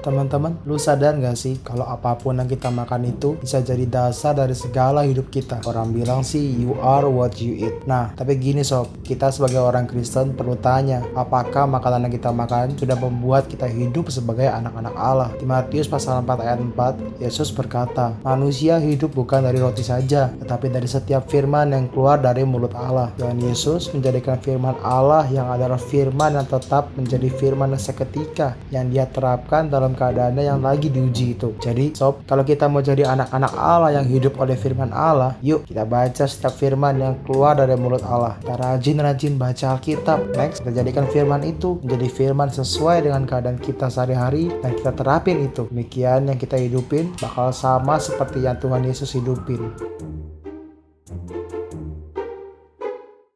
Teman-teman, lu sadar gak sih kalau apa pun yang kita makan itu bisa jadi dasar dari segala hidup kita? Orang bilang sih you are what you eat. Nah, tapi gini sob, kita sebagai orang Kristen perlu tanya, apakah makanan yang kita makan sudah membuat kita hidup sebagai anak-anak Allah? Matius pasal 4 ayat 4, Yesus berkata, manusia hidup bukan dari roti saja, tetapi dari setiap firman yang keluar dari mulut Allah. Dan Yesus menjadikan firman Allah yang adalah firman yang tetap menjadi firman yang seketika yang dia terapkan dalam dalam keadaannya yang lagi diuji itu. Jadi, sob, kalau kita mau jadi anak-anak Allah yang hidup oleh firman Allah, yuk kita baca setiap firman yang keluar dari mulut Allah. Kita rajin-rajin baca Alkitab. Next, kita jadikan firman itu menjadi firman sesuai dengan keadaan kita sehari-hari dan kita terapin itu. Demikian yang kita hidupin bakal sama seperti yang Tuhan Yesus hidupin.